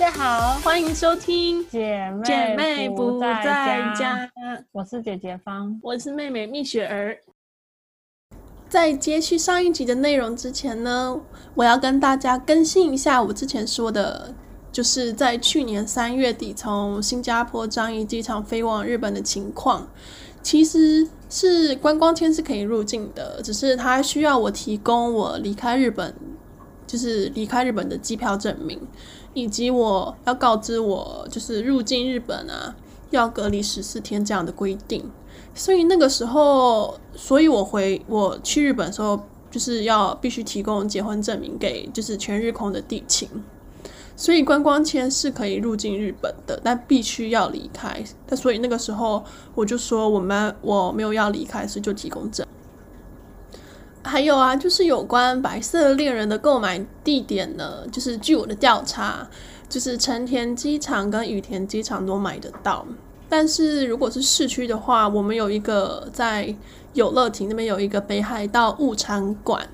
大家好，欢迎收听姐妹姐妹不在家。我是姐姐方，我是妹妹蜜雪儿。在接续上一集的内容之前呢，我要跟大家更新一下我之前说的，就是在去年三月底从新加坡樟宜机场飞往日本的情况。其实是观光签是可以入境的，只是它需要我提供我离开日本，就是离开日本的机票证明，以及我要告知我就是入境日本啊要隔离十四天这样的规定。所以那个时候，所以我回我去日本的时候，就是要必须提供结婚证明给就是全日空的地勤。所以观光签是可以入境日本的，但必须要离开。但所以那个时候我就说我们我没有要离开，所以就提供证。还有啊，就是有关白色恋人的购买地点呢，就是据我的调查，就是成田机场跟羽田机场都买得到。但是如果是市区的话，我们有一个在有乐町那边有一个北海道物产馆。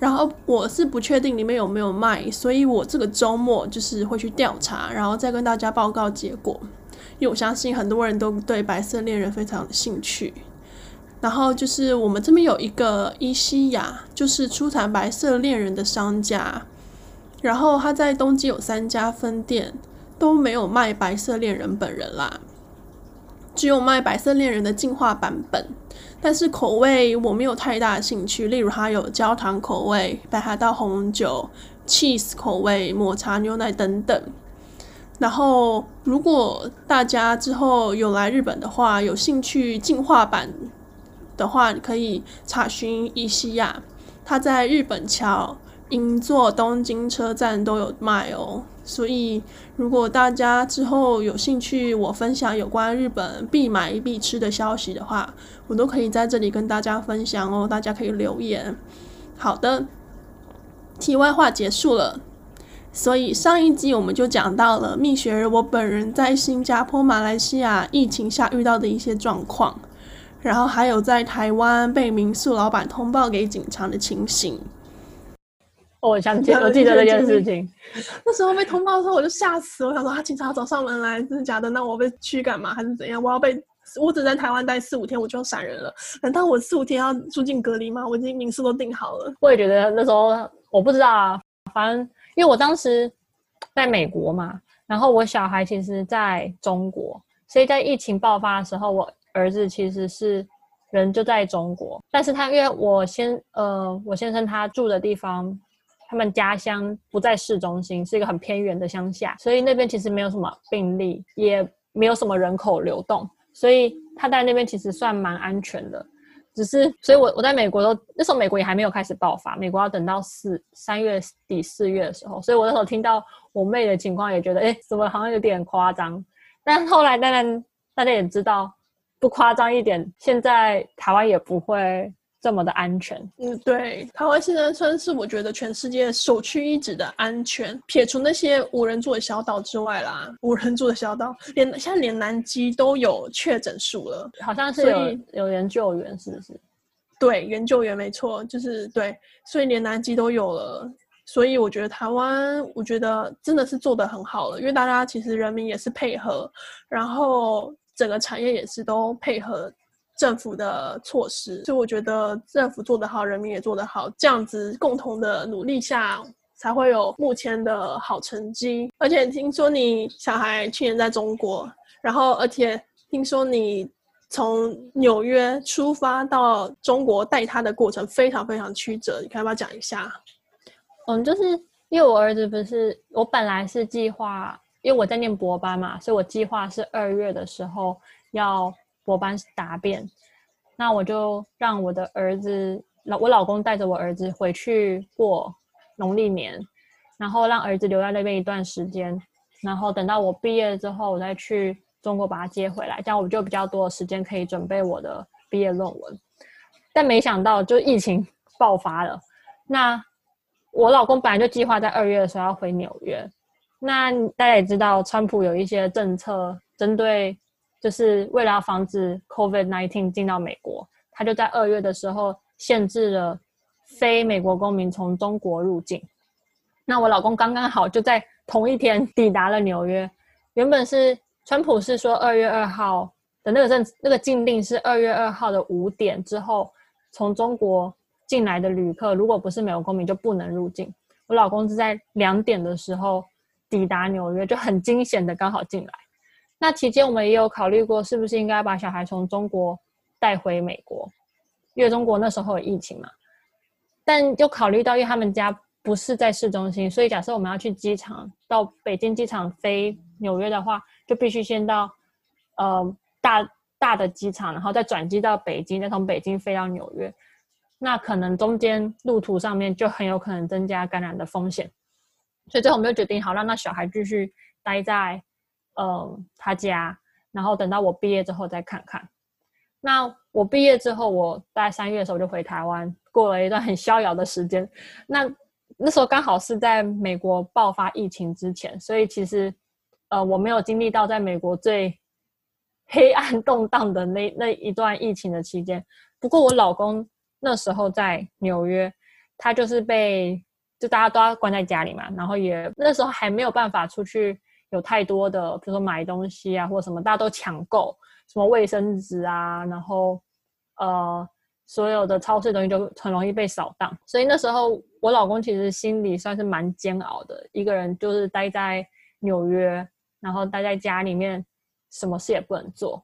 然后我是不确定里面有没有卖，所以我这个周末就是会去调查，然后再跟大家报告结果。因为我相信很多人都对白色恋人非常有兴趣。然后就是我们这边有一个伊西亚，就是出产白色恋人的商家，然后他在东京有三家分店，都没有卖白色恋人本人啦，只有卖白色恋人的进化版本。但是口味我没有太大的兴趣，例如它有焦糖口味、北海道红酒、cheese 口味、抹茶牛奶等等。然后，如果大家之后有来日本的话，有兴趣进化版的话，你可以查询伊西亚，它在日本桥、银座、东京车站都有卖哦。所以，如果大家之后有兴趣，我分享有关日本必买必吃的消息的话，我都可以在这里跟大家分享哦。大家可以留言。好的，题外话结束了。所以上一集我们就讲到了蜜雪儿我本人在新加坡、马来西亚疫情下遇到的一些状况，然后还有在台湾被民宿老板通报给警察的情形。我想起，我记得这件事情。那时候被通报的时候，我就吓死了。我想说，啊警察找上门来，真的假的？那我被驱赶吗？还是怎样？我要被我只在台湾待四五天，我就要闪人了？难道我四五天要住进隔离吗？我已经民宿都订好了。我也觉得那时候我不知道啊，反正因为我当时在美国嘛，然后我小孩其实在中国，所以在疫情爆发的时候，我儿子其实是人就在中国，但是他因为我先呃，我先生他住的地方。他们家乡不在市中心，是一个很偏远的乡下，所以那边其实没有什么病例，也没有什么人口流动，所以他在那边其实算蛮安全的。只是，所以我我在美国都那时候美国也还没有开始爆发，美国要等到四三月底四月的时候，所以我那时候听到我妹的情况也觉得，哎，怎么好像有点夸张。但后来当然大家也知道，不夸张一点，现在台湾也不会。这么的安全，嗯，对，台湾现在算是我觉得全世界首屈一指的安全，撇除那些无人住的小岛之外啦，无人住的小岛，连现在连南极都有确诊数了，好像是有有人救援，是不是？对，援救援没错，就是对，所以连南极都有了，所以我觉得台湾，我觉得真的是做得很好了，因为大家其实人民也是配合，然后整个产业也是都配合。政府的措施，所以我觉得政府做得好，人民也做得好，这样子共同的努力下，才会有目前的好成绩。而且听说你小孩去年在中国，然后而且听说你从纽约出发到中国带他的过程非常非常曲折，你可以不要讲一下？嗯，就是因为我儿子不是，我本来是计划，因为我在念博班嘛，所以我计划是二月的时候要。博班答辩，那我就让我的儿子老我老公带着我儿子回去过农历年，然后让儿子留在那边一段时间，然后等到我毕业之后，我再去中国把他接回来，这样我就比较多的时间可以准备我的毕业论文。但没想到就疫情爆发了，那我老公本来就计划在二月的时候要回纽约，那大家也知道，川普有一些政策针对。就是为了要防止 COVID-19 进到美国，他就在二月的时候限制了非美国公民从中国入境。那我老公刚刚好就在同一天抵达了纽约。原本是川普是说二月二号的那个政那个禁令是二月二号的五点之后，从中国进来的旅客如果不是美国公民就不能入境。我老公是在两点的时候抵达纽约，就很惊险的刚好进来。那期间我们也有考虑过，是不是应该把小孩从中国带回美国，因为中国那时候有疫情嘛。但就考虑到，因为他们家不是在市中心，所以假设我们要去机场，到北京机场飞纽约的话，就必须先到呃大大的机场，然后再转机到北京，再从北京飞到纽约。那可能中间路途上面就很有可能增加感染的风险，所以最后我们就决定，好，让那小孩继续待在呃他家，然后等到我毕业之后再看看。那我毕业之后，我大概三月的时候就回台湾。过了一段很逍遥的时间，那那时候刚好是在美国爆发疫情之前，所以其实呃我没有经历到在美国最黑暗动荡的那那一段疫情的期间。不过我老公那时候在纽约，他就是被就大家都要关在家里嘛，然后也那时候还没有办法出去有太多的，比如说买东西啊或什么，大家都抢购什么卫生纸啊，然后呃。所有的超市东西就很容易被扫荡，所以那时候我老公其实心里算是蛮煎熬的，一个人就是待在纽约，然后待在家里面，什么事也不能做，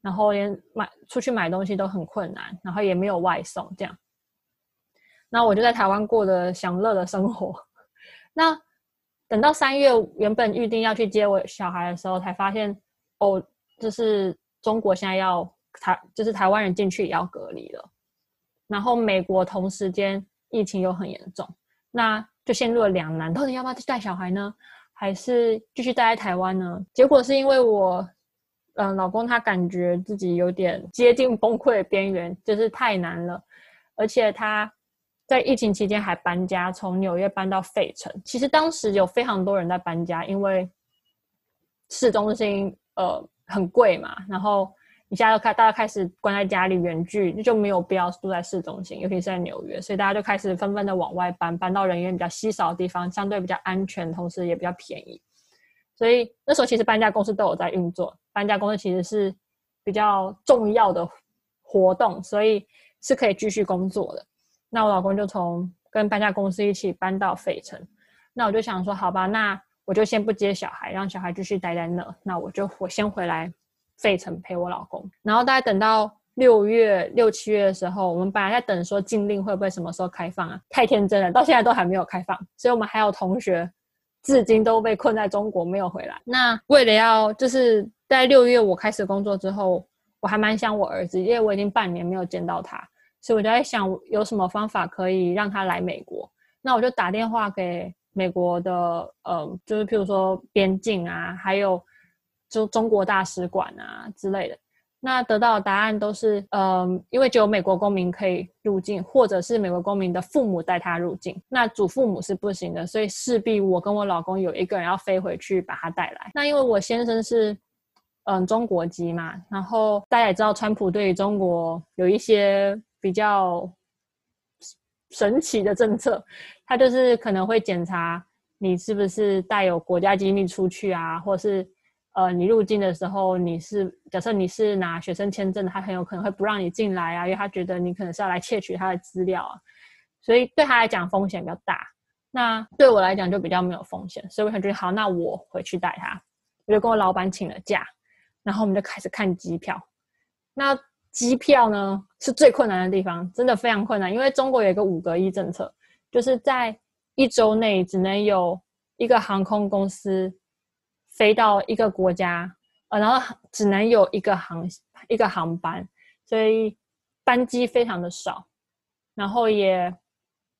然后连买出去买东西都很困难，然后也没有外送这样。那我就在台湾过的享乐的生活。那等到三月原本预定要去接我小孩的时候，才发现哦，就是中国现在要台，就是台湾人进去也要隔离了。然后美国同时间疫情又很严重，那就陷入了两难，到底要不要去带小孩呢？还是继续待在台湾呢？结果是因为我，嗯、老公他感觉自己有点接近崩溃的边缘，就是太难了，而且他在疫情期间还搬家，从纽约搬到费城。其实当时有非常多人在搬家，因为市中心呃很贵嘛，然后。一下就开，大家开始关在家里远距，那就没有必要住在市中心，尤其是在纽约，所以大家就开始纷纷的往外搬，搬到人员比较稀少的地方，相对比较安全，同时也比较便宜。所以那时候其实搬家公司都有在运作，搬家公司其实是比较重要的活动，所以是可以继续工作的。那我老公就从跟搬家公司一起搬到费城，那我就想说，好吧，那我就先不接小孩，让小孩继续待在那，那我就我先回来。费城陪我老公，然后大概等到六月六七月的时候，我们本来在等说禁令会不会什么时候开放啊？太天真了，到现在都还没有开放，所以我们还有同学至今都被困在中国没有回来。那为了要就是在六月我开始工作之后，我还蛮想我儿子，因为我已经半年没有见到他，所以我就在想有什么方法可以让他来美国。那我就打电话给美国的，呃，就是譬如说边境啊，还有。就中国大使馆啊之类的，那得到的答案都是，嗯、呃，因为只有美国公民可以入境，或者是美国公民的父母带他入境，那祖父母是不行的，所以势必我跟我老公有一个人要飞回去把他带来。那因为我先生是，嗯、中国籍嘛，然后大家也知道，川普对于中国有一些比较神奇的政策，他就是可能会检查你是不是带有国家机密出去啊，或是。呃，你入境的时候，你是假设你是拿学生签证的，他很有可能会不让你进来啊，因为他觉得你可能是要来窃取他的资料啊，所以对他来讲风险比较大。那对我来讲就比较没有风险，所以我想觉得好，那我回去带他，我就跟我老板请了假，然后我们就开始看机票。那机票呢是最困难的地方，真的非常困难，因为中国有一个五隔一政策，就是在一周内只能有一个航空公司。飞到一个国家，呃，然后只能有一个航一个航班，所以班机非常的少，然后也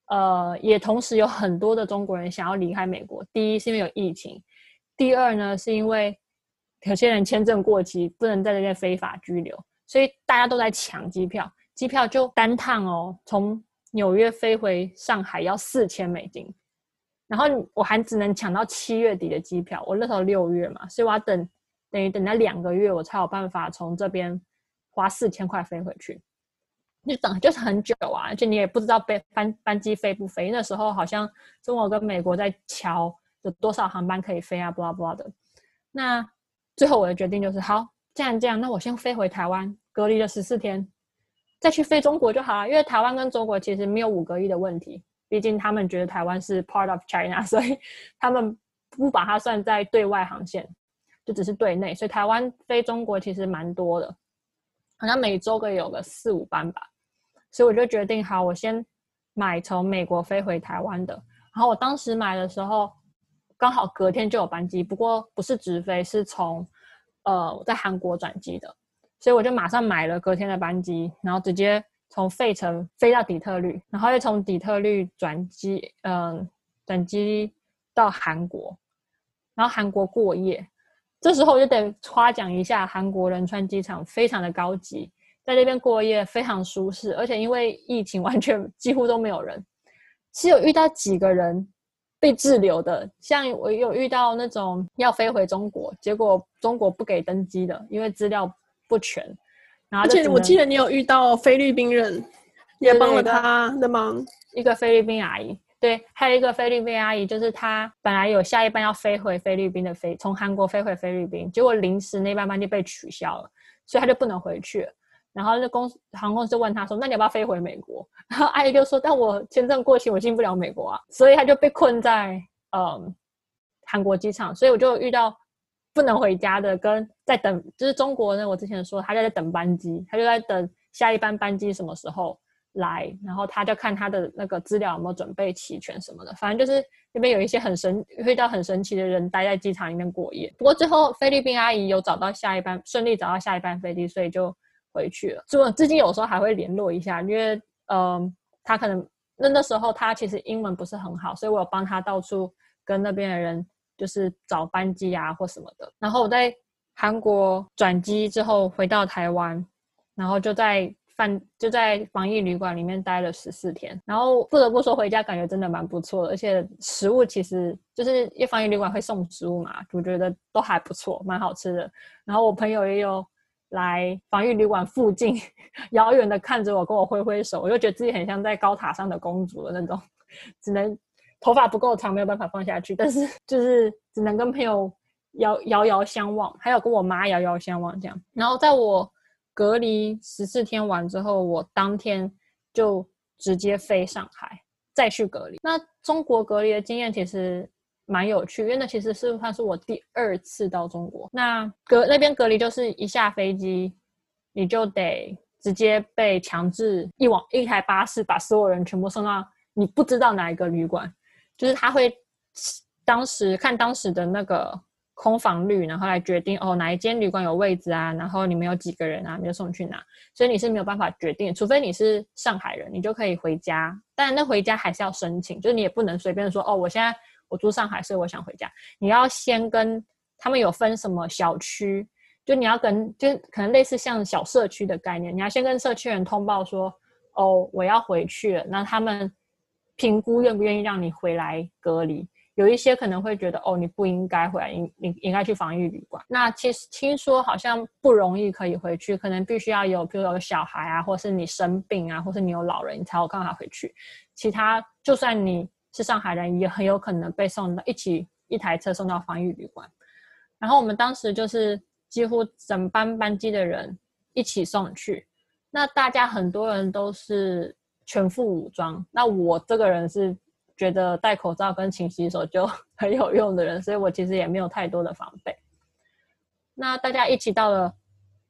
呃也同时有很多的中国人想要离开美国。第一是因为有疫情，第二呢是因为有些人签证过期，不能在这边非法居留，所以大家都在抢机票，机票就单趟哦，从纽约飞回上海要四千美金。然后我还只能抢到七月底的机票，我那时候六月嘛，所以我要等，等于等了两个月，我才有办法从这边花四千块飞回去，就等就是很久啊，而且你也不知道飞班班机飞不飞。那时候好像中国跟美国在乔有多少航班可以飞啊，blah blah 的。那最后我的决定就是，好，既然这样，那我先飞回台湾，隔离了十四天，再去飞中国就好了。因为台湾跟中国其实没有五隔一的问题，毕竟他们觉得台湾是 part of China，所以他们不把它算在对外航线，就只是对内。所以台湾飞中国其实蛮多的，好像每周可以有个四五班吧。所以我就决定，好，我先买从美国飞回台湾的。然后我当时买的时候。刚好隔天就有班机，不过不是直飞，是从呃在韩国转机的，所以我就马上买了隔天的班机，然后直接从费城飞到底特律，然后又从底特律转机，嗯、呃，转机到韩国，然后韩国过夜。这时候我就得夸奖一下韩国仁川机场，非常的高级，在那边过夜非常舒适，而且因为疫情 完全几乎都没有人，只有遇到几个人。被滞留的，像我有遇到那种要飞回中国，结果中国不给登机的，因为资料不全。然后而且我记得你有遇到菲律宾人，也帮了他的忙。一个菲律宾阿姨，对，还有一个菲律宾阿姨，就是她本来有下一班要飞回菲律宾的飞，从韩国飞回菲律宾，结果临时那班班就被取消了，所以她就不能回去了。然后那公航空公司就问他说：“那你要不要飞回美国？” 然后阿姨就说：“但我签证过期，我进不了美国啊。”所以他就被困在嗯韩国机场。所以我就遇到不能回家的，跟在等，就是中国呢。我之前说他就在等班机，他就在等下一班班机什么时候来，然后他就看他的那个资料有没有准备齐全什么的。反正就是那边有一些很神，遇到很神奇的人待在机场里面过夜。不过最后菲律宾阿姨有找到下一班，顺利找到下一班飞机，所以就。回去了，所以我至今有时候还会联络一下，因为嗯、他可能那那时候他其实英文不是很好，所以我有帮他到处跟那边的人就是找班机啊或什么的。然后我在韩国转机之后回到台湾，然后就在饭就在防疫旅馆里面待了十四天。然后不得不说回家感觉真的蛮不错的，而且食物其实就是因为防疫旅馆会送食物嘛，我觉得都还不错，蛮好吃的。然后我朋友也有。来防疫旅馆附近，遥远的看着我，跟我挥挥手，我就觉得自己很像在高塔上的公主的那种，只能头发不够长，没有办法放下去，但是 就是只能跟朋友遥遥遥相望，还有跟我妈遥遥相望这样。然后在我隔离十四天完之后，我当天就直接飞上海，再去隔离。那中国隔离的经验其实。蛮有趣，因为那其实是算是我第二次到中国。那隔那边隔离就是一下飞机，你就得直接被强制一往一台巴士把所有人全部送到你不知道哪一个旅馆，就是他会当时看当时的那个空房率，然后来决定哦哪一间旅馆有位置啊，然后你们有几个人啊，你就送去哪。所以你是没有办法决定，除非你是上海人，你就可以回家，但那回家还是要申请，就是你也不能随便说哦我现在。我住上海，所以我想回家。你要先跟他们有分什么小区，就你要跟，就可能类似像小社区的概念，你要先跟社区人通报说，哦，我要回去了。那他们评估愿不愿意让你回来隔离。有一些可能会觉得，哦，你不应该回来，应应应该去防疫旅馆。那其实听说好像不容易可以回去，可能必须要有，比如有小孩啊，或是你生病啊，或是你有老人，你才有办法回去。其他就算你。是上海人，也很有可能被送到一起一台车送到防疫旅馆。然后我们当时就是几乎整班班机的人一起送去。那大家很多人都是全副武装。那我这个人是觉得戴口罩跟勤洗手就 很有用的人，所以我其实也没有太多的防备。那大家一起到了，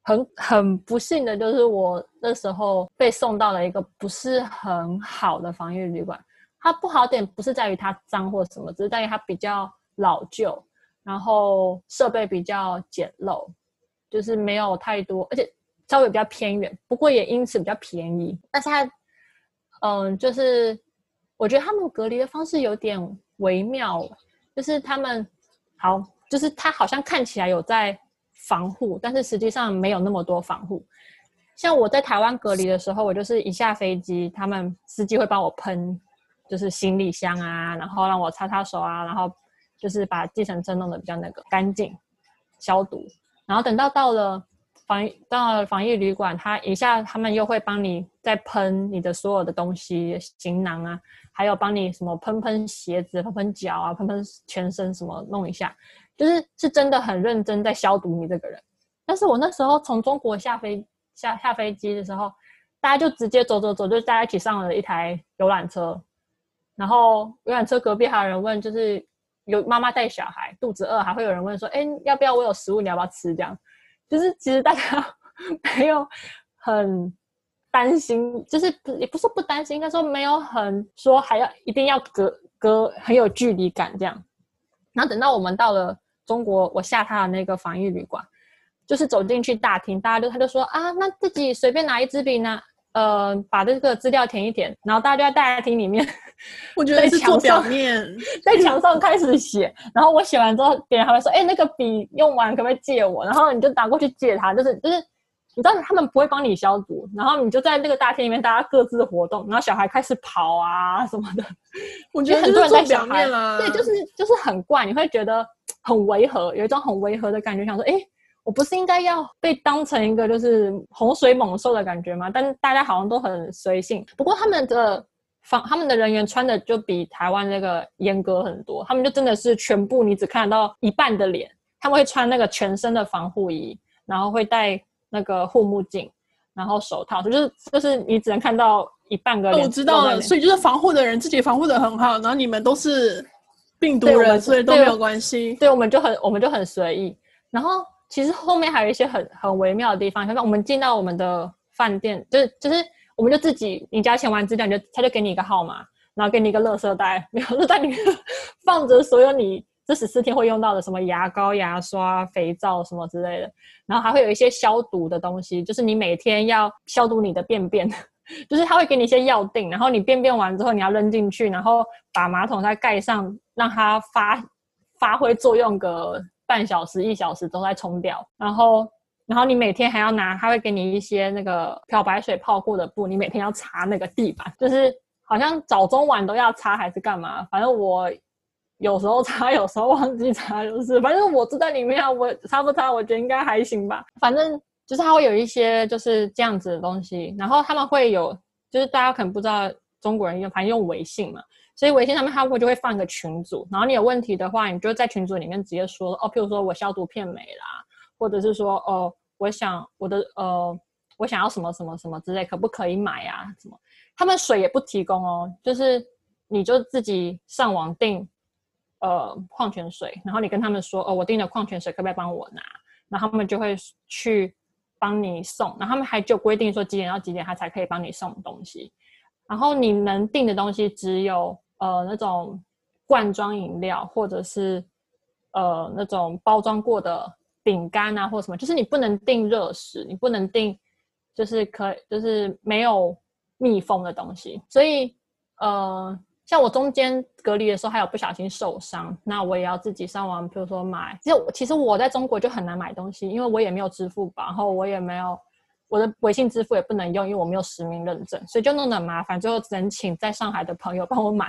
很很不幸的就是我那时候被送到了一个不是很好的防疫旅馆。它不好点不是在于它脏或什么，只是在于它比较老旧，然后设备比较简陋，就是没有太多，而且稍微比较偏远，不过也因此比较便宜。但是它，嗯，就是我觉得他们隔离的方式有点微妙，就是他们好，就是他好像看起来有在防护，但是实际上没有那么多防护。像我在台湾隔离的时候，我就是一下飞机，他们司机会帮我喷。就是行李箱啊，然后让我擦擦手啊，然后就是把计程车弄得比较那个干净、消毒。然后等到到了防疫到了防疫旅馆，他一下他们又会帮你再喷你的所有的东西、行囊啊，还有帮你什么喷喷鞋子、喷喷脚啊、喷喷全身什么弄一下，就是是真的很认真在消毒你这个人。但是我那时候从中国下飞下下飞机的时候，大家就直接走走走，就大家一起上了一台游览车，然后游览车隔壁还有人问，就是有妈妈带小孩肚子饿，还会有人问说，哎，要不要我有食物，你要不要吃？这样，就是其实大家 没有很。担心就是也不是不担心，应该说没有很说还要一定要隔隔很有距离感这样。然后等到我们到了中国，我下榻的那个防疫旅馆，就是走进去大厅，大家就他就说啊，那自己随便拿一支笔呢，呃，把这个资料填一填，然后大家就在大厅里面，我觉得是做表面，在墙上开始写。然后我写完之后，别人还会说，哎，那个笔用完可不可以借我？然后你就拿过去借他，就是就是。你知道他们不会帮你消毒，然后你就在那个大厅里面，大家各自活动，然后小孩开始跑啊什么的。我觉得很多人在表面啦，对，就是就是很怪，你会觉得很违和，有一种很违和的感觉，想说，哎，我不是应该要被当成一个就是洪水猛兽的感觉吗？但大家好像都很随性。不过他们的防，他们的人员穿的就比台湾那个严格很多，他们就真的是全部你只看得到一半的脸，他们会穿那个全身的防护衣，然后会戴。那个护目镜，然后手套，就是就是你只能看到一半个脸。我知道了，所以就是防护的人自己防护的很好，然后你们都是病毒人，所以都没有关系。对，我们就很我们就很随意。然后其实后面还有一些很很微妙的地方，像我们进到我们的饭店，就是就是我们就自己，你交钱完资料，你就他就给你一个号码，然后给你一个垃圾袋，然后就在里面放着所有你。这十四天会用到的什么牙膏、牙刷、肥皂什么之类的，然后还会有一些消毒的东西，就是你每天要消毒你的便便，就是他会给你一些药定，然后你便便完之后你要扔进去，然后把马桶再盖上，让它发发挥作用个半小时、一小时都在冲掉，然后然后你每天还要拿，他会给你一些那个漂白水泡过的布，你每天要擦那个地板，就是好像早中晚都要擦还是干嘛？反正我。有时候擦，有时候忘记擦，就是反正我住在里面，我擦不擦，我觉得应该还行吧。反正就是它会有一些就是这样子的东西，然后他们会有，就是大家可能不知道中国人用，反正用微信嘛，所以微信上面他会就会放一个群组，然后你有问题的话，你就在群组里面直接说哦，譬如说我消毒片没啦，或者是说哦，我想我的呃，我想要什么什么什么之类，可不可以买啊？什么？他们水也不提供哦，就是你就自己上网订。呃，矿泉水，然后你跟他们说，哦，我订的矿泉水可不可以帮我拿？然后他们就会去帮你送。然后他们还就规定说几点到几点他才可以帮你送东西。然后你能订的东西只有呃那种罐装饮料，或者是呃那种包装过的饼干啊，或什么，就是你不能订热食，你不能订就是可就是没有密封的东西。所以呃。像我中间隔离的时候，还有不小心受伤，那我也要自己上网，比如说买。其实，其实我在中国就很难买东西，因为我也没有支付宝，然后我也没有我的微信支付也不能用，因为我没有实名认证，所以就弄得很麻烦。最后只能请在上海的朋友帮我买，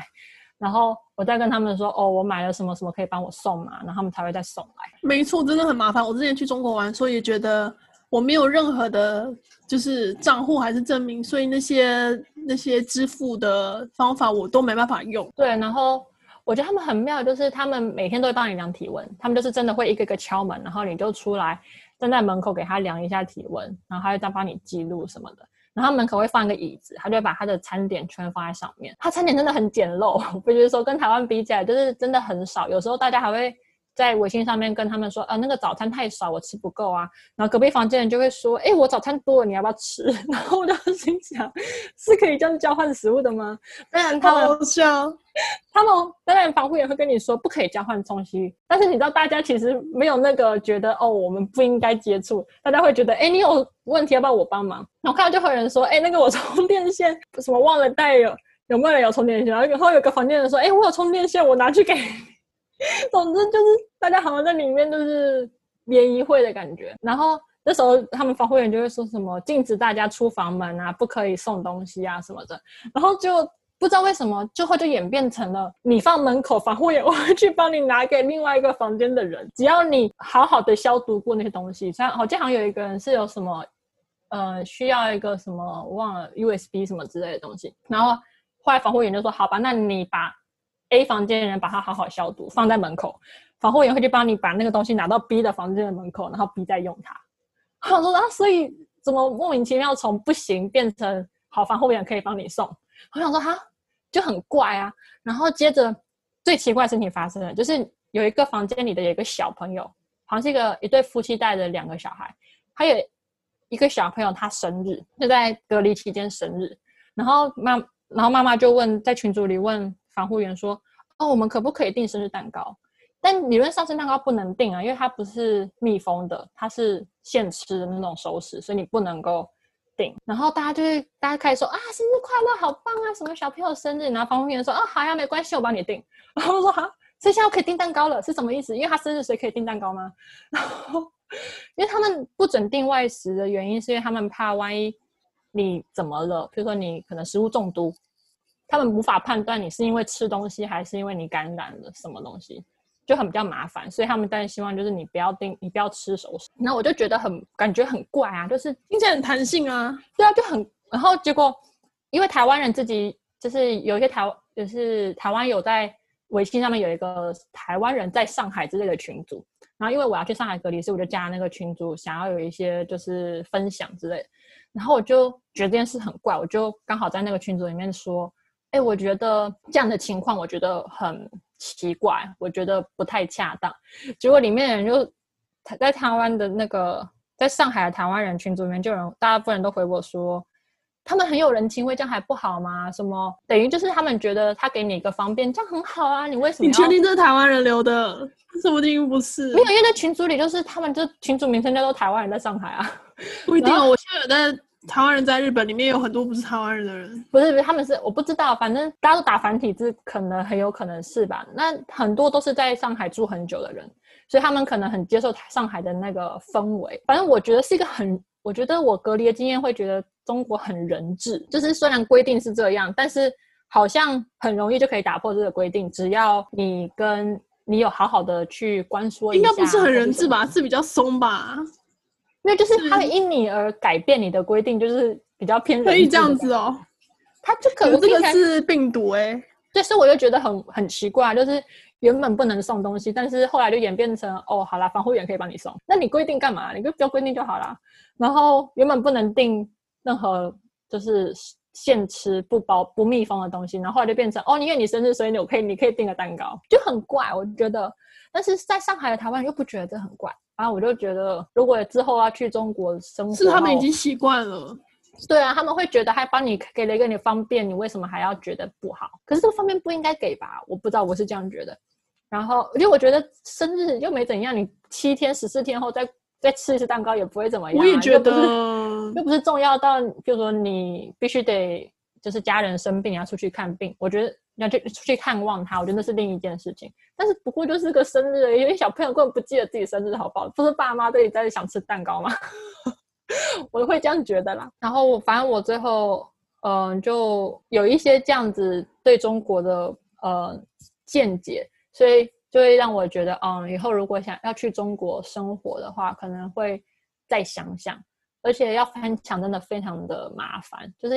然后我再跟他们说，哦，我买了什么什么可以帮我送嘛，然后他们才会再送来。没错，真的很麻烦。我之前去中国玩，所以觉得。我没有任何的，就是账户还是证明，所以那些那些支付的方法我都没办法用。对，然后我觉得他们很妙，就是他们每天都会帮你量体温，他们就是真的会一个一个敲门，然后你就出来站在门口给他量一下体温，然后他会再帮你记录什么的。然后门口会放一个椅子，他就会把他的餐点圈放在上面。他餐点真的很简陋，我觉得说跟台湾比起来，就是真的很少。有时候大家还会。在微信上面跟他们说，啊，那个早餐太少，我吃不够啊。然后隔壁房间人就会说，哎，我早餐多了，你要不要吃？然后我就心想，是可以这样交换食物的吗？当然他们。他们当然防护员会跟你说不可以交换东西，但是你知道大家其实没有那个觉得哦，我们不应该接触，大家会觉得，哎，你有问题要不要我帮忙？然后看到就会有人说，哎，那个我充电线什么忘了带有，有没有人有充电线？然后有个房间人说，哎，我有充电线，我拿去给。总之就是大家好像在里面都是联谊会的感觉，然后那时候他们防护员就会说什么禁止大家出房门啊，不可以送东西啊什么的，然后就不知道为什么最后就演变成了你放门口，防护员我会去帮你拿给另外一个房间的人，只要你好好的消毒过那些东西，像好像好像有一个人是有什么呃需要一个什么忘了 USB 什么之类的东西，然后。后来防护员就说：“好吧，那你把 A 房间的人把它好好消毒，放在门口，防护员会去帮你把那个东西拿到 B 的房间的门口，然后 B 再用它。”我说：“啊，所以怎么莫名其妙从不行变成好，防护员可以帮你送？”我想说：“哈，就很怪啊。”然后接着最奇怪的事情发生了，就是有一个房间里的有一个小朋友，好像是一个一对夫妻带着两个小孩，还有一个小朋友他生日，就在隔离期间生日，然后妈。然后妈妈就问，在群组里问防护员说：“哦，我们可不可以订生日蛋糕？但理论上生日蛋糕不能订啊，因为它不是密封的，它是现吃的那种熟食，所以你不能够订。”然后大家就会，大家开始说：“啊，生日快乐，好棒啊！什么小朋友生日？”然后防护员说：“啊，好呀，没关系，我帮你订。”然后我说：“哈，所以现在我可以订蛋糕了，是什么意思？因为他生日，谁可以订蛋糕吗？” 然后，因为他们不准订外食的原因，是因为他们怕万一。你怎么了？比如说你可能食物中毒，他们无法判断你是因为吃东西还是因为你感染了什么东西，就很比较麻烦。所以他们当然希望就是你不要订，你不要吃熟食。那我就觉得很感觉很怪啊，就是听起来很弹性啊。对啊，就很。然后结果因为台湾人自己就是有一些台，就是台湾有在微信上面有一个台湾人在上海之类的群组，然后因为我要去上海隔离，所以我就加那个群组，想要有一些就是分享之类。然后我就觉得这件事很怪，我就刚好在那个群组里面说：“哎，我觉得这样的情况，我觉得很奇怪，我觉得不太恰当。”结果里面人就在台湾的那个在上海的台湾人群组里面，就有人大部分人都回我说：“他们很有人情味，这样还不好吗？什么等于就是他们觉得他给你一个方便，这样很好啊？你为什么？你确定这是台湾人留的？说不定不是。没有，因为在群组里就是他们就群组名称叫做台湾人在上海啊。不一定哦，我现在有在台湾人在日本里面有很多不是台湾人的人，不是不是，他们是我不知道，反正大家都打繁体字，可能很有可能是吧。那很多都是在上海住很久的人，所以他们可能很接受上海的那个氛围。反正我觉得是一个很，我觉得我隔离的经验会觉得中国很人治，就是虽然规定是这样，但是好像很容易就可以打破这个规定，只要你跟你有好好的去关说一下，应该不是很人治吧，是比较松吧。因为就是他会因你而改变你的规定，就是比较偏。可以这样子哦，他就可能这个是病毒哎、欸，对，所以我就觉得很很奇怪，就是原本不能送东西，但是后来就演变成哦，好啦，防护员可以帮你送，那你规定干嘛？你就不要规定就好啦。然后原本不能订任何就是现吃不包不密封的东西，然后后来就变成哦，因为你生日，所以你可以你可以订个蛋糕，就很怪，我觉得。但是在上海的台湾人又不觉得这很怪。然后我就觉得，如果之后要去中国生活，是他们已经习惯了。对啊，他们会觉得还帮你给了一个你方便，你为什么还要觉得不好？可是这个方便不应该给吧？我不知道，我是这样觉得。然后，因为我觉得生日又没怎样，你七天十四天后再再吃一次蛋糕也不会怎么样。我也觉得，又不是，又不是重要到，比如说你必须得就是家人生病要出去看病，我觉得。要去出去看望他，我觉得那是另一件事情。但是不过就是个生日，因为小朋友根本不记得自己生日，好不好？不是爸妈这里在想吃蛋糕吗？我会这样觉得啦。然后我反正我最后，嗯、就有一些这样子对中国的呃见解，所以就会让我觉得，嗯，以后如果想要去中国生活的话，可能会再想想，而且要翻墙真的非常的麻烦，就是。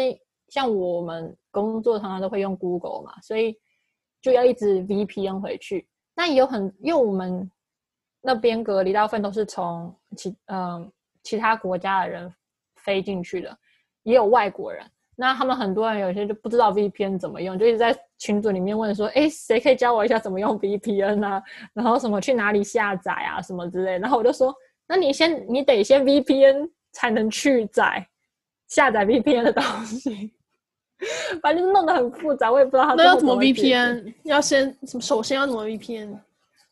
像我们工作常常都会用 Google 嘛，所以就要一直 VPN 回去。那有很，因为我们那边隔离大部分都是从其嗯、其他国家的人飞进去的，也有外国人。那他们很多人有些就不知道 VPN 怎么用，就一直在群组里面问说：“哎，谁可以教我一下怎么用 VPN 啊？然后什么去哪里下载啊，什么之类。”然后我就说：“那你先，你得先 VPN 才能去载下载 VPN 的东西。”反正弄得很复杂，我也不知道他那要怎么 VPN，要先什么？首先要怎么 VPN？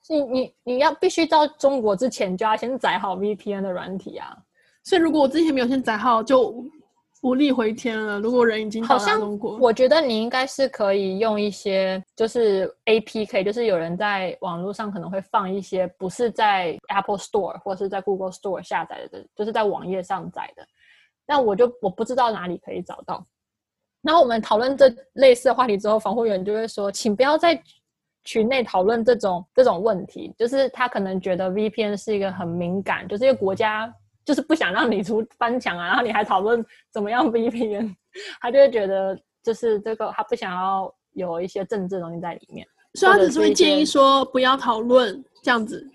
你你你要必须到中国之前就要先载好 VPN 的软体啊。所以如果我之前没有先载好，就无力回天了。如果人已经到达中国，我觉得你应该是可以用一些就是 APK，就是有人在网络上可能会放一些不是在 Apple Store 或是在 Google Store 下载的，就是在网页上载的。但我就我不知道哪里可以找到。然后我们讨论这类似的话题之后，防护员就会说：“请不要在群内讨论这种这种问题。”就是他可能觉得 VPN 是一个很敏感，就是一个国家就是不想让你出翻墙啊，然后你还讨论怎么样 VPN，他就会觉得就是这个他不想要有一些政治东西在里面，所以他只是会建议说不要讨论这样子。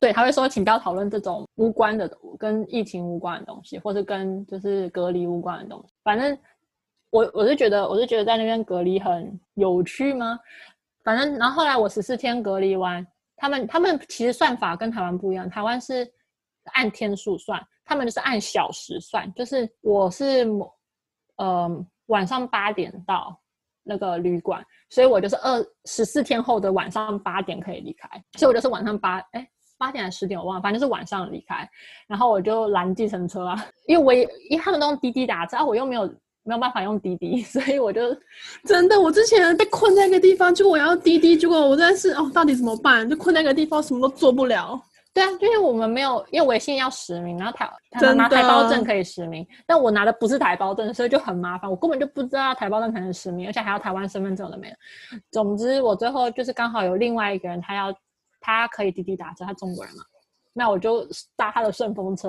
对，他会说请不要讨论这种无关的、跟疫情无关的东西，或者跟就是隔离无关的东西。反正我我是觉得，我是觉得在那边隔离很有趣吗？反正然后后来我十四天隔离完，他们他们其实算法跟台湾不一样，台湾是按天数算，他们就是按小时算，就是我是呃晚上八点到那个旅馆，所以我就是二十四天后的晚上八点可以离开，所以我就是晚上八哎。八点还是十点，我忘了，反正就是晚上离开，然后我就拦计程车啊，因为我也因为他们都用滴滴打车，啊，我又没有没有办法用滴滴，所以我就真的，我之前被困在一个地方，就我要滴滴，结果我真的是哦，到底怎么办？就困在一个地方，什么都做不了。对啊，因为我们没有，因为微信要实名，然后台他拿台胞证可以实名，但我拿的不是台胞证，所以就很麻烦，我根本就不知道台胞证才能实名，而且还要台湾身份证都没有。总之，我最后就是刚好有另外一个人，他要。他可以滴滴打车，他中国人嘛，那我就搭他的顺风车，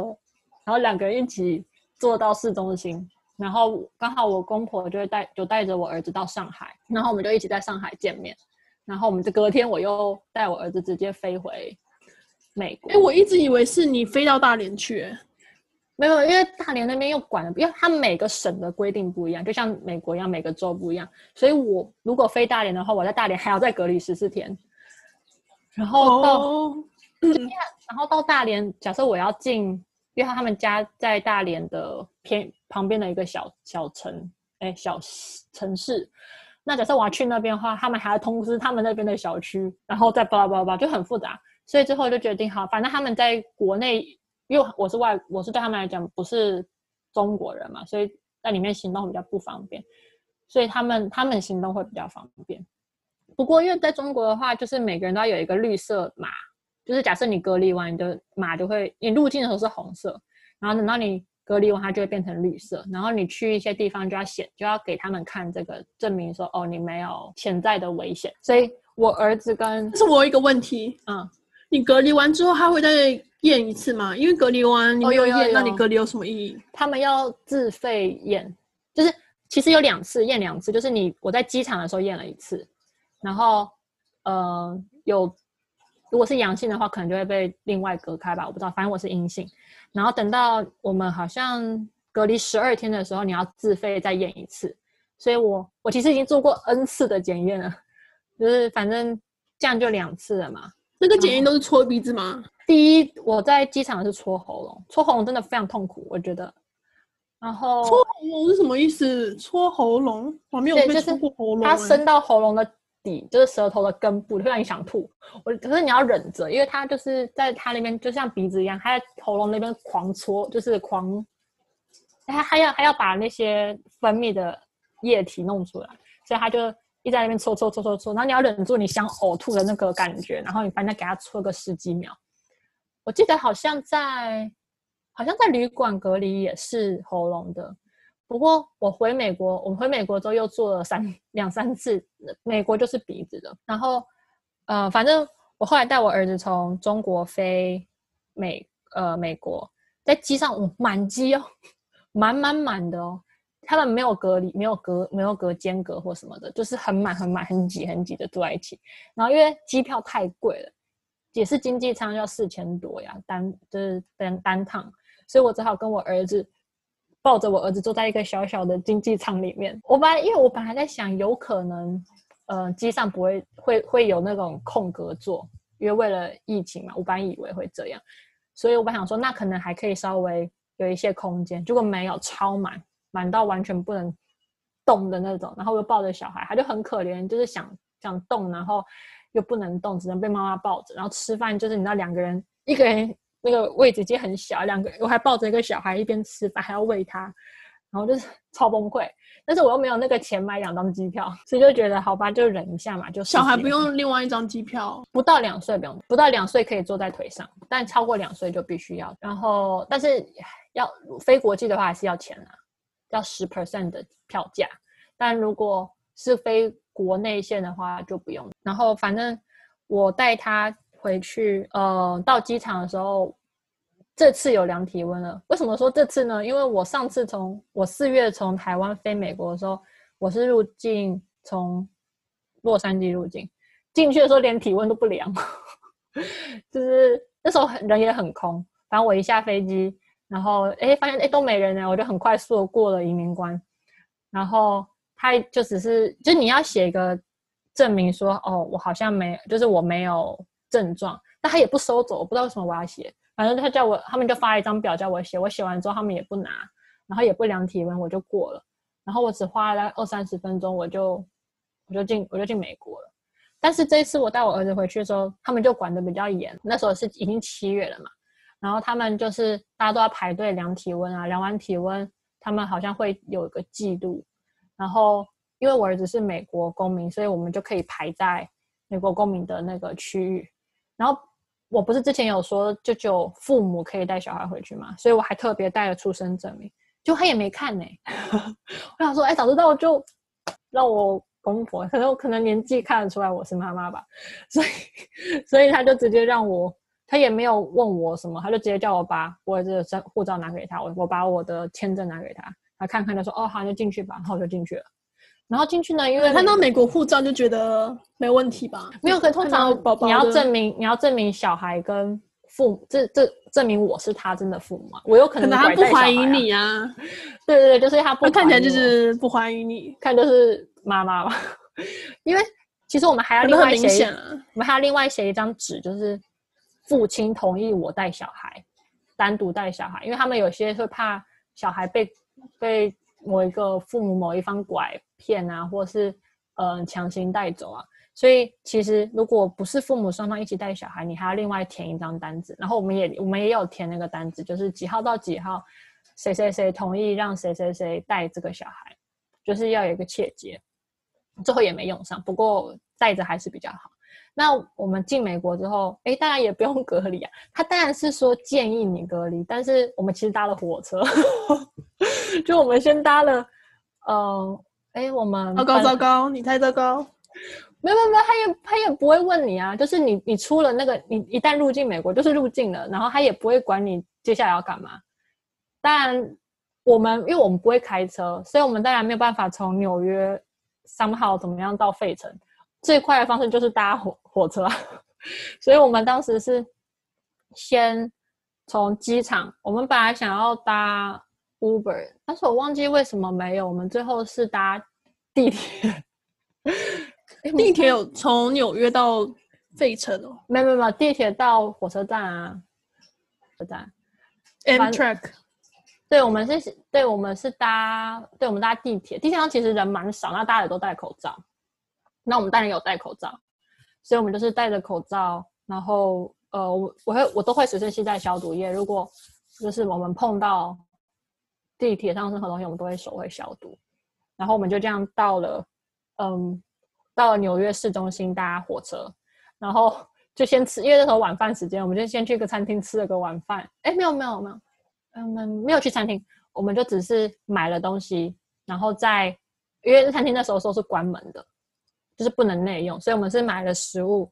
然后两个人一起坐到市中心，然后刚好我公婆就会带就带着我儿子到上海，然后我们就一起在上海见面，然后我们就隔天我又带我儿子直接飞回美国。哎，我一直以为是你飞到大连去，没有，因为大连那边又管的，因为他每个省的规定不一样，就像美国一样，每个州不一样，所以我如果飞大连的话，我在大连还要再隔离十四天。然后到，然后到大连，假设我要进，因为他们家在大连的偏旁边的一个小小城，哎，小城市。那假设我要去那边的话，他们还要通知他们那边的小区，然后再巴拉巴拉巴拉，就很复杂。所以最后就决定好，反正他们在国内，因为我是外，我是对他们来讲不是中国人嘛，所以在里面行动比较不方便，所以他们他们行动会比较方便。不过，因为在中国的话，就是每个人都要有一个绿色码，就是假设你隔离完，你的码就会，你入境的时候是红色，然后等到你隔离完，它就会变成绿色，然后你去一些地方就要显，就要给他们看这个证明说，哦，你没有潜在的危险。所以我儿子跟，这是我一个问题，嗯，你隔离完之后，他会再验一次吗？因为隔离完你没有验，哦、有有有，那你隔离有什么意义？他们要自费验，就是其实有两次验两次，就是你我在机场的时候验了一次。然后，呃，有如果是阳性的话，可能就会被另外隔开吧，我不知道。反正我是阴性。然后等到我们好像隔离十二天的时候，你要自费再验一次。所以我我其实已经做过 N 次的检验了，就是反正这样就两次了嘛。那个检验都是戳鼻子吗？第一，我在机场是戳喉咙，戳喉咙真的非常痛苦，我觉得。然后戳喉咙是什么意思？戳喉咙？我没有被戳过喉咙。它伸到喉咙的。底就是舌头的根部，会让你想吐。我可是你要忍着，因为它就是在它那边，就像鼻子一样，它在喉咙那边狂搓，就是狂，它还要还要把那些分泌的液体弄出来，所以它就一直在那边搓搓搓搓搓。然后你要忍住你想呕吐的那个感觉，然后你反正给它搓个十几秒。我记得好像在好像在旅馆隔离也是喉咙的。不过我回美国，我回美国之后又做了三两三次，美国就是鼻子的。然后，呃，反正我后来带我儿子从中国飞美呃美国，在机上我满机哦，满满满的哦。他们没有隔离，没有隔没有隔间隔或什么的，就是很满很满很挤很挤的坐在一起。然后因为机票太贵了，也是经济舱要四千多呀，单就是单单趟，所以我只好跟我儿子。抱着我儿子坐在一个小小的经济舱里面，我本来因为我本来在想，有可能，呃，机上不会会会有那种空格座，因为为了疫情嘛，我本来以为会这样，所以我本想说，那可能还可以稍微有一些空间，结果没有，超满，满到完全不能动的那种，然后又抱着小孩，他就很可怜，就是想想动，然后又不能动，只能被妈妈抱着，然后吃饭就是你知道两个人，一个人。那个位置已经很小，两个我还抱着一个小孩一边吃饭，还要喂他，然后就是 超崩溃。但是我又没有那个钱买两张机票，所以就觉得好吧，就忍一下嘛。就小孩不用另外一张机票，不到两岁不用，不到两岁可以坐在腿上，但超过两岁就必须要。然后，但是要飞国际的话还是要钱啊，要十 percent 的票价。但如果是飞国内线的话就不用。然后反正我带他。回去，呃，到机场的时候，这次有量体温了。为什么说这次呢？因为我上次从我四月从台湾飞美国的时候，我是入境从洛杉矶入境，进去的时候连体温都不量，就是那时候人也很空。反正我一下飞机，然后哎发现哎都没人呢，我就很快速的过了移民关，然后他就只是就你要写一个证明说哦我好像没就是我没有症状，但他也不收走，我不知道为什么我要写。反正他叫我，他们就发一张表叫我写，我写完之后他们也不拿，然后也不量体温，我就过了。然后我只花了二三十分钟，我就我就进我就进美国了。但是这一次我带我儿子回去的时候，他们就管的比较严。那时候是已经七月了嘛，然后他们就是大家都要排队量体温啊，量完体温，他们好像会有一个记录。然后因为我儿子是美国公民，所以我们就可以排在美国公民的那个区域，然后。我不是之前有说，舅舅父母可以带小孩回去嘛，所以我还特别带了出生证明，就他也没看呢、欸。我想说，哎、早知道就让我公婆，可能可能年纪看得出来我是妈妈吧，所以所以他就直接让我，他也没有问我什么，他就直接叫我把我的护照拿给他，我我把我的签证拿给他，他看看他说，哦，好，就进去吧，然后我就进去了。然后进去呢，因为看到美国护照就觉得没问题吧？没有，可通常宝宝你要证明你要证明小孩跟父母，这这证明我是他真的父母啊。我有可能、啊、可能他不怀疑你啊。对对对，就是他不他看起来就是不怀疑你，看就是妈妈吧。因为其实我们还要另外写，啊、我们还要另外写一张纸，就是父亲同意我带小孩，单独带小孩，因为他们有些会怕小孩被被某一个父母某一方拐。骗啊，或是呃强行带走啊，所以其实如果不是父母双方一起带小孩，你还要另外填一张单子。然后我们也我们也有填那个单子，就是几号到几号，谁谁谁同意让谁谁谁带这个小孩，就是要有一个切结。最后也没用上，不过带着还是比较好。那我们进美国之后，哎，当然也不用隔离啊。他当然是说建议你隔离，但是我们其实搭了火车，就我们先搭了，嗯、呃。哎，我们糟糕糟糕，你太糟糕！没有没有没有，他也他也不会问你啊，就是你你出了那个，你一旦入境美国就是入境了，然后他也不会管你接下来要干嘛。当然，我们因为我们不会开车，所以我们当然没有办法从纽约三号怎么样到费城，最快的方式就是搭火火车。所以我们当时是先从机场，我们本来想要搭。Uber，但是我忘记为什么没有。我们最后是搭地铁，地铁有从纽约到费城哦？没有没有没有，地铁到火车站啊，火车站。Amtrak，对，我们是，对，我们是搭，对，我们搭地铁。地铁上其实人蛮少，那大家也都戴口罩。那我们当然有戴口罩，所以我们就是戴着口罩，然后呃，我我会我都会随身携带消毒液。如果就是我们碰到。地铁上任何东西，我们都会手会消毒，然后我们就这样到了，嗯，到了纽约市中心搭火车，然后就先吃，因为那时候晚饭时间，我们就先去个餐厅吃了个晚饭。哎，没有没有没有，我们没有去餐厅，我们就只是买了东西，然后在因为餐厅那时候说是关门的，就是不能内用，所以我们是买了食物，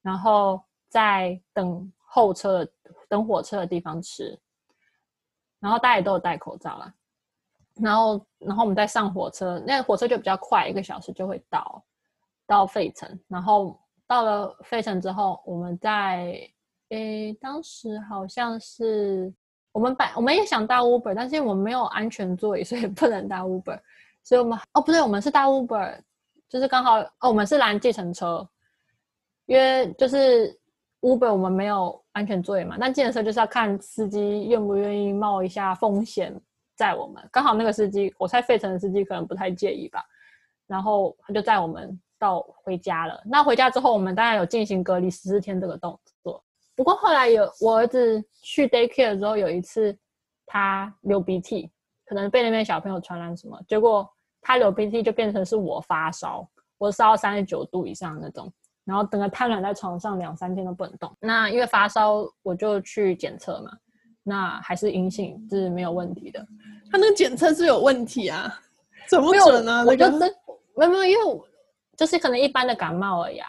然后在等候车等火车的地方吃。然后大家都有戴口罩啦，然后，然后我们再上火车，那个火车就比较快，一个小时就会到到费城。然后到了费城之后，我们在诶，当时好像是我们本我们也想搭 Uber，但是我们没有安全座椅，所以不能搭 Uber。所以我们哦不对，我们是搭 Uber，就是刚好哦，我们是拦计程车，因为就是 Uber 我们没有。安全座椅嘛，但计程车就是要看司机愿不愿意冒一下风险载我们。刚好那个司机，我猜费城的司机可能不太介意吧，然后他就载我们到回家了。那回家之后，我们当然有进行隔离十四天这个动作。不过后来有我儿子去 daycare 的时候，有一次他流鼻涕，可能被那边小朋友传染什么，结果他流鼻涕就变成是我发烧，我烧到三十九度以上那种。然后整个瘫软在床上两三天都不能动。那因为发烧，我就去检测嘛，那还是阴性，是没有问题的。他那个检测是有问题啊？怎么准呢？我就真没有没有，因为就是可能一般的感冒而已啊。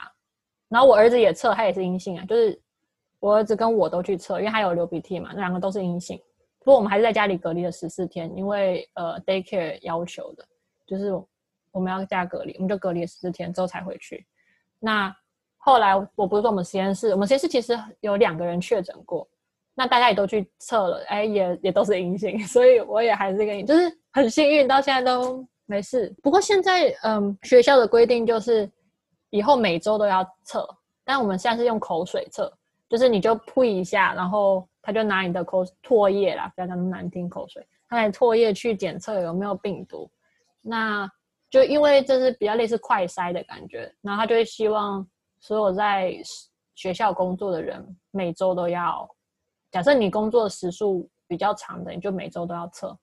然后我儿子也测，他也是阴性啊。就是我儿子跟我都去测，因为他有流鼻涕嘛，那两个都是阴性。不过我们还是在家里隔离了十四天，因为呃 daycare 要求的，就是我们要加隔离，我们就隔离十四天之后才回去。那后来我不是说我们实验室，我们实验室其实有两个人确诊过，那大家也都去测了，哎，也也都是阴性，所以我也还是跟你，就是很幸运，到现在都没事。不过现在嗯，学校的规定就是以后每周都要测，但我们现在是用口水测，就是你就扑一下，然后他就拿你的口唾液啦，不要讲那么难听，口水，他拿唾液去检测有没有病毒。那就因为这是比较类似快筛的感觉，然后他就会希望。所有在学校工作的人，每周都要。假设你工作时数比较长的，你就每周都要测。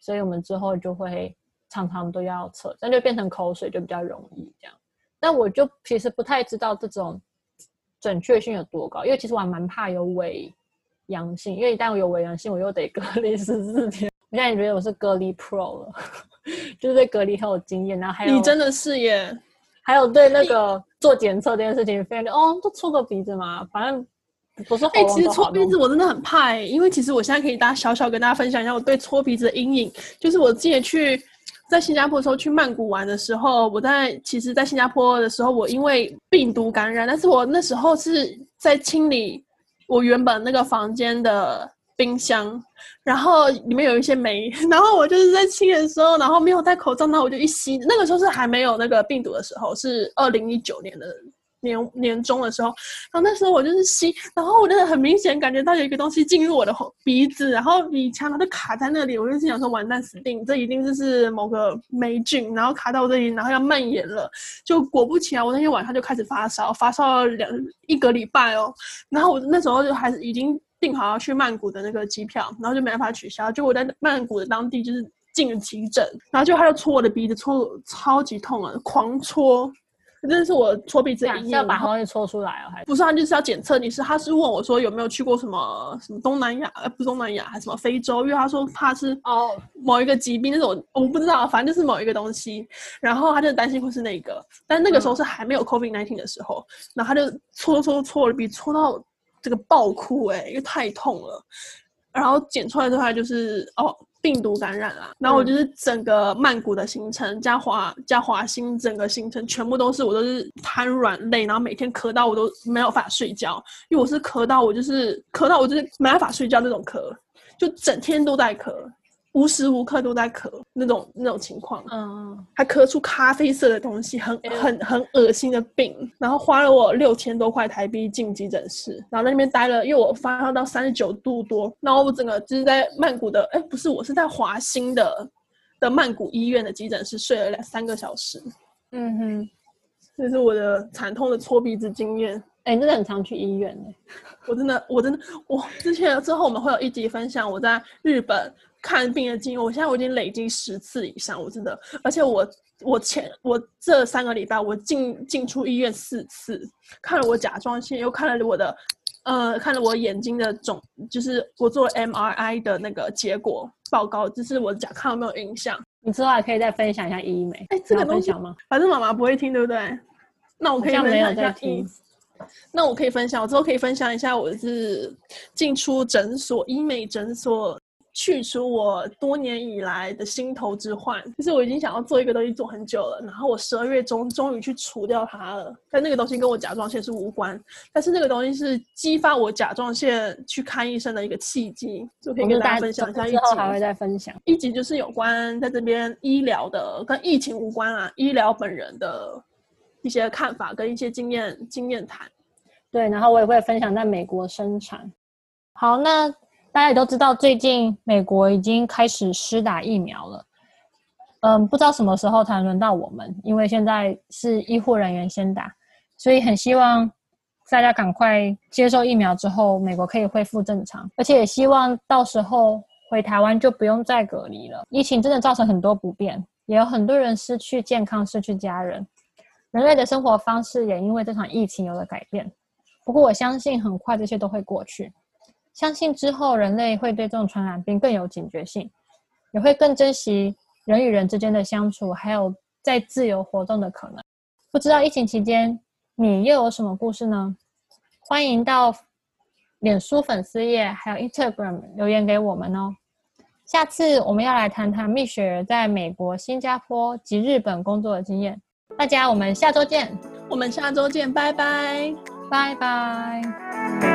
所以我们之后就会常常都要测，那就变成口水就比较容易这样。但我就其实不太知道这种准确性有多高，因为其实我还蛮怕有伪阳性，因为一旦我有伪阳性，我又得隔离十四天。我 现在觉得我是隔离 Pro 了，就是对隔离很有经验。然后还有你真的是耶。还有对那个做检测这件事情，非常的哦，就搓个鼻子嘛，反正不是。哎、欸，其实搓鼻子我真的很怕哎、欸，因为其实我现在可以大家小小跟大家分享一下我对搓鼻子的阴影。就是我之前去在新加坡的时候去曼谷玩的时候，我在其实，在新加坡的时候，我因为病毒感染，但是我那时候是在清理我原本那个房间的。冰箱，然后里面有一些霉，然后我就是在清的时候，然后没有戴口罩，那我就一吸，那个时候是还没有那个病毒的时候，是二零一九年的年年中的时候，然后那时候我就是吸，然后我真的很明显感觉到有一个东西进入我的鼻子，然后鼻腔，它就卡在那里，我就心想说完蛋死定，这一定就是某个霉菌，然后卡到我这里，然后要蔓延了，就果不其然，我那天晚上就开始发烧，发烧了两一个礼拜哦，然后我那时候就还是已经。订好要去曼谷的那个机票，然后就没办法取消。就我在曼谷的当地就是进了急诊，然后就他就戳我的鼻子，戳超级痛啊，狂戳，真的是我搓鼻子的阴影。要把东西戳出来哦，还不是？他就是要检测你是，他是问我说有没有去过什么什么东南亚，呃，不是东南亚，还是什么非洲？因为他说怕是哦某一个疾病，那种我不知道，反正就是某一个东西。然后他就担心会是那个，但那个时候是还没有 COVID-19 的时候，嗯、然后他就戳戳戳我的鼻，戳到。这个爆哭哎、欸，因为太痛了，然后检出来的话就是哦病毒感染啦，然后我就是整个曼谷的行程加华加华新整个行程全部都是我都是瘫软累，然后每天咳到我都没有法睡觉，因为我是咳到我就是咳到我就是没办法睡觉那种咳，就整天都在咳。无时无刻都在咳，那种那种情况，嗯，还咳出咖啡色的东西，很很很恶心的病，然后花了我六千多块台币进急诊室，然后在那边待了，因为我发烧到三十九度多，然后我整个就是在曼谷的，哎，不是，我是在华兴的的曼谷医院的急诊室睡了两三个小时，嗯哼，这是我的惨痛的搓鼻子经验，哎，你真的很常去医院呢，我真的，我真的，我之前之后我们会有一集分享我在日本。看病的经验，我现在我已经累积十次以上，我真的，而且我我前我这三个礼拜我进进出医院四次，看了我甲状腺，又看了我的，呃，看了我眼睛的肿，就是我做 MRI 的那个结果报告，就是我的甲亢有没有影响？你之后还可以再分享一下医美？哎，这个分享吗？反正妈妈不会听，对不对？那我可以分享一下医，那我可以分享，我之后可以分享一下我是进出诊所医美诊所。去除我多年以来的心头之患，就是我已经想要做一个东西做很久了，然后我十二月中终于去除掉它了。但那个东西跟我甲状腺是无关，但是那个东西是激发我甲状腺去看医生的一个契机，就可以跟大家分享一下。一集还会再分享一集，就是有关在这边医疗的，跟疫情无关啊，医疗本人的一些看法跟一些经验经验谈。对，然后我也会分享在美国生产。好，那。大家也都知道，最近美国已经开始施打疫苗了。嗯，不知道什么时候才轮到我们，因为现在是医护人员先打，所以很希望大家赶快接受疫苗之后，美国可以恢复正常。而且也希望到时候回台湾就不用再隔离了。疫情真的造成很多不便，也有很多人失去健康，失去家人，人类的生活方式也因为这场疫情有了改变。不过我相信很快这些都会过去。相信之后人类会对这种传染病更有警觉性，也会更珍惜人与人之间的相处，还有在自由活动的可能。不知道疫情期间你又有什么故事呢？欢迎到脸书粉丝页还有 Instagram 留言给我们哦。下次我们要来谈谈蜜雪儿在美国、新加坡及日本工作的经验。大家，我们下周见。我们下周见，拜拜，拜拜。